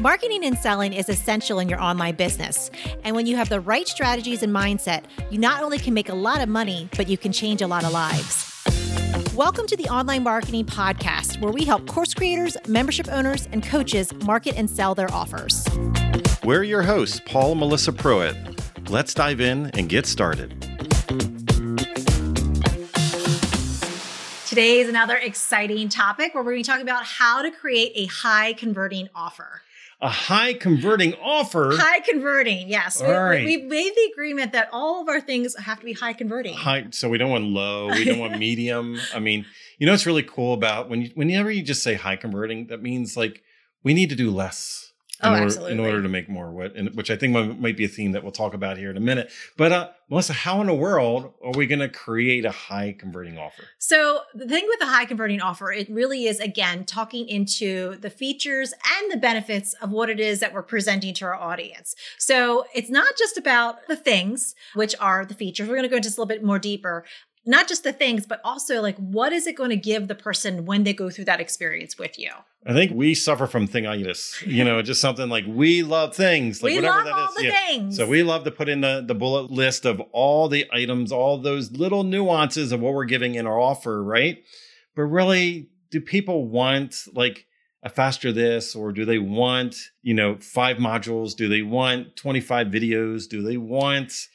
Marketing and selling is essential in your online business. And when you have the right strategies and mindset, you not only can make a lot of money, but you can change a lot of lives. Welcome to the Online Marketing Podcast, where we help course creators, membership owners, and coaches market and sell their offers. We're your hosts, Paul and Melissa Pruitt. Let's dive in and get started. Today is another exciting topic where we're going to talk about how to create a high converting offer a high converting offer. High converting, yes. All we, right. we, made the agreement that all of our things have to be high converting. High, so we don't want low, we don't want medium. I mean, you know what's really cool about when you, whenever you just say high converting, that means like we need to do less oh, order, absolutely. in order to make more, which I think might be a theme that we'll talk about here in a minute. But uh, Melissa, how in the world are we going to create a high converting offer? So the thing with the high converting offer, it really is again talking into the features and the benefits of what it is that we're presenting to our audience. So it's not just about the things, which are the features. We're going to go into this a little bit more deeper, not just the things, but also like what is it going to give the person when they go through that experience with you? I think we suffer from thingitis, you know, just something like we love things, like we whatever love that all is. The yeah. things. So we love to put in the, the bullet list of all the items, all those little nuances of what we're giving in our offer, right? But really, do people want like a faster this or do they want, you know, five modules? Do they want 25 videos? Do they want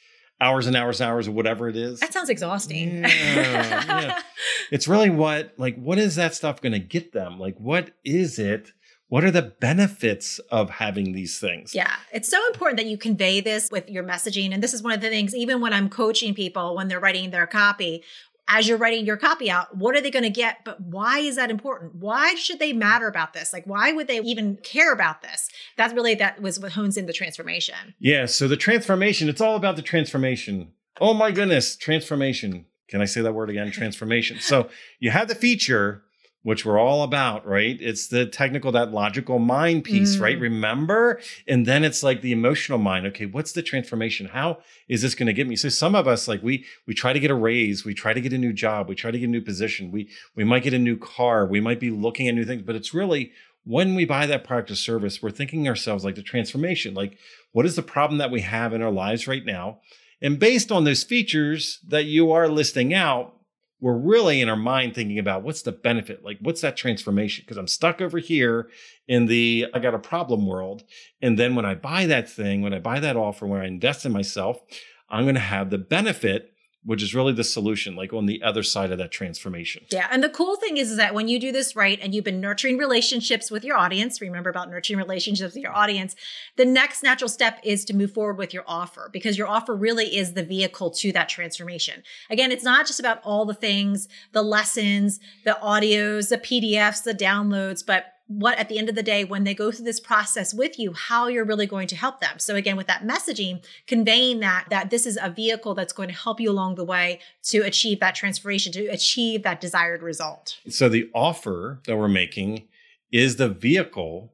hours and hours and hours or whatever it is. That sounds exhausting. Yeah, yeah. It's really what like what is that stuff going to get them? Like what is it? What are the benefits of having these things? Yeah, it's so important that you convey this with your messaging. And this is one of the things, even when I'm coaching people when they're writing their copy, as you're writing your copy out, what are they going to get? But why is that important? Why should they matter about this? Like, why would they even care about this? That's really that was what hones in the transformation. Yeah. So the transformation, it's all about the transformation. Oh my goodness, transformation. Can I say that word again? Transformation. so you have the feature, which we're all about, right? It's the technical, that logical mind piece, mm. right? Remember? And then it's like the emotional mind. Okay, what's the transformation? How is this going to get me? So some of us, like we we try to get a raise, we try to get a new job, we try to get a new position, we we might get a new car, we might be looking at new things, but it's really when we buy that product or service, we're thinking ourselves like the transformation, like what is the problem that we have in our lives right now? And based on those features that you are listing out, we're really in our mind thinking about what's the benefit like what's that transformation? Because i'm stuck over here in the i got a problem world and then when i buy that thing when i buy that offer when i invest in myself i'm going to have the benefit which is really the solution, like on the other side of that transformation. Yeah. And the cool thing is, is that when you do this right and you've been nurturing relationships with your audience, remember about nurturing relationships with your audience, the next natural step is to move forward with your offer because your offer really is the vehicle to that transformation. Again, it's not just about all the things, the lessons, the audios, the PDFs, the downloads, but what at the end of the day when they go through this process with you how you're really going to help them so again with that messaging conveying that that this is a vehicle that's going to help you along the way to achieve that transformation to achieve that desired result so the offer that we're making is the vehicle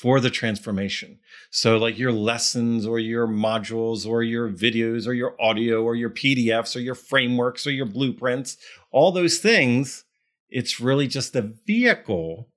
for the transformation. So, like your lessons or your modules or your videos or your audio or your PDFs or your frameworks or your blueprints, all those things, it's really just the vehicle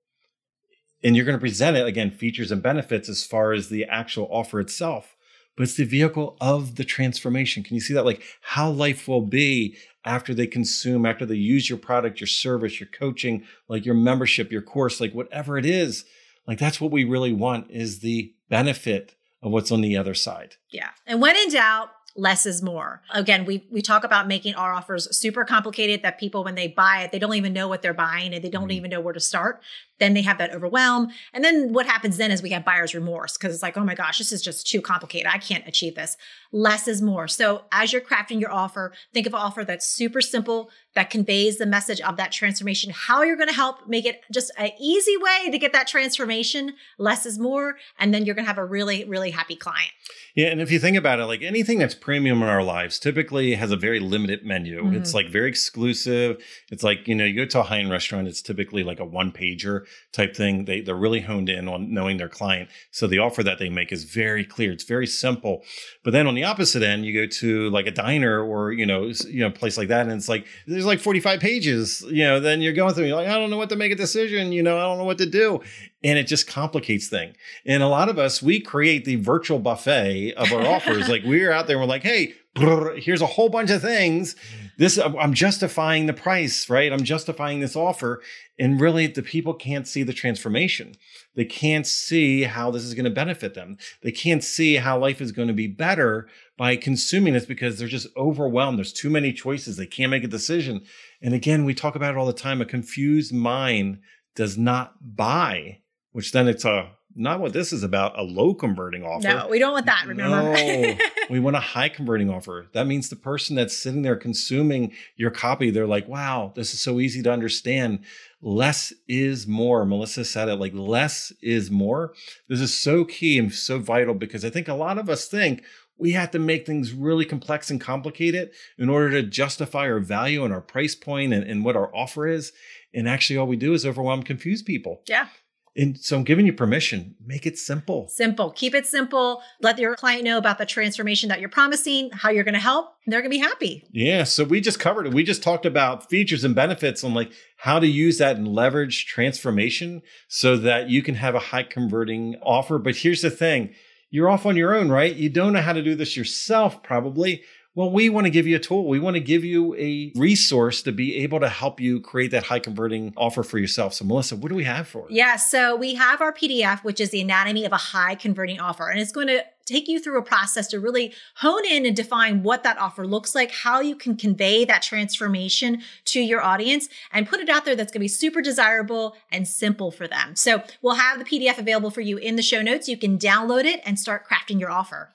and you're going to present it again features and benefits as far as the actual offer itself but it's the vehicle of the transformation can you see that like how life will be after they consume after they use your product your service your coaching like your membership your course like whatever it is like that's what we really want is the benefit of what's on the other side yeah and when in doubt less is more. Again, we we talk about making our offers super complicated that people when they buy it, they don't even know what they're buying and they don't mm-hmm. even know where to start then they have that overwhelm. And then what happens then is we have buyer's remorse because it's like, oh my gosh, this is just too complicated. I can't achieve this. Less is more. So as you're crafting your offer, think of an offer that's super simple, that conveys the message of that transformation, how you're going to help make it just an easy way to get that transformation. Less is more. And then you're going to have a really, really happy client. Yeah. And if you think about it, like anything that's premium in our lives typically has a very limited menu. Mm-hmm. It's like very exclusive. It's like, you know, you go to a high end restaurant, it's typically like a one pager type thing. They they're really honed in on knowing their client. So the offer that they make is very clear. It's very simple. But then on the opposite end, you go to like a diner or you know you know place like that, and it's like there's there's like 45 pages, you know, then you're going through, you're like, I don't know what to make a decision, you know, I don't know what to do. And it just complicates things. And a lot of us, we create the virtual buffet of our offers. Like we're out there, we're like, hey, here's a whole bunch of things. This I'm justifying the price, right? I'm justifying this offer. And really, the people can't see the transformation. They can't see how this is going to benefit them. They can't see how life is going to be better by consuming this because they're just overwhelmed. There's too many choices. They can't make a decision. And again, we talk about it all the time. A confused mind does not buy, which then it's a not what this is about a low converting offer. No, we don't want that, remember? No, we want a high converting offer. That means the person that's sitting there consuming your copy, they're like, wow, this is so easy to understand. Less is more. Melissa said it like less is more. This is so key and so vital because I think a lot of us think we have to make things really complex and complicated in order to justify our value and our price point and, and what our offer is. And actually, all we do is overwhelm, confuse people. Yeah. And so I'm giving you permission. Make it simple. Simple. Keep it simple. Let your client know about the transformation that you're promising, how you're going to help. They're going to be happy. Yeah. So we just covered it. We just talked about features and benefits on like how to use that and leverage transformation so that you can have a high converting offer. But here's the thing you're off on your own, right? You don't know how to do this yourself, probably. Well, we want to give you a tool. We want to give you a resource to be able to help you create that high converting offer for yourself. So, Melissa, what do we have for? Yeah, so we have our PDF, which is the anatomy of a high converting offer, and it's going to take you through a process to really hone in and define what that offer looks like, how you can convey that transformation to your audience and put it out there that's going to be super desirable and simple for them. So, we'll have the PDF available for you in the show notes. You can download it and start crafting your offer.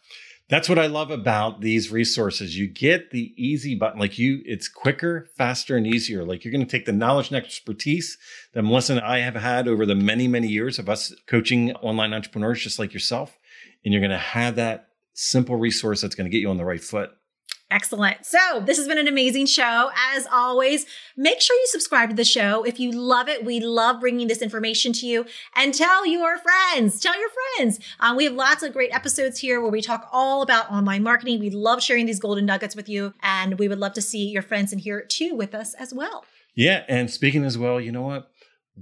That's what I love about these resources. You get the easy button, like you, it's quicker, faster, and easier. Like you're going to take the knowledge and expertise that Melissa and I have had over the many, many years of us coaching online entrepreneurs just like yourself. And you're going to have that simple resource that's going to get you on the right foot. Excellent. So, this has been an amazing show. As always, make sure you subscribe to the show. If you love it, we love bringing this information to you and tell your friends. Tell your friends. Um, we have lots of great episodes here where we talk all about online marketing. We love sharing these golden nuggets with you, and we would love to see your friends and hear it too with us as well. Yeah. And speaking as well, you know what?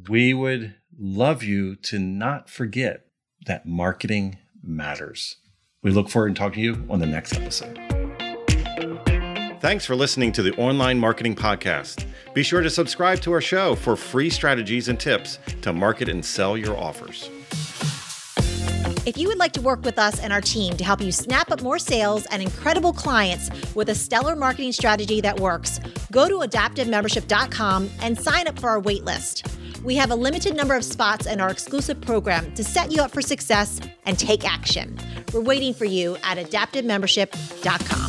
We would love you to not forget that marketing matters. We look forward to talking to you on the next episode. Thanks for listening to the Online Marketing Podcast. Be sure to subscribe to our show for free strategies and tips to market and sell your offers. If you would like to work with us and our team to help you snap up more sales and incredible clients with a stellar marketing strategy that works, go to adaptivemembership.com and sign up for our waitlist. We have a limited number of spots in our exclusive program to set you up for success and take action. We're waiting for you at adaptivemembership.com.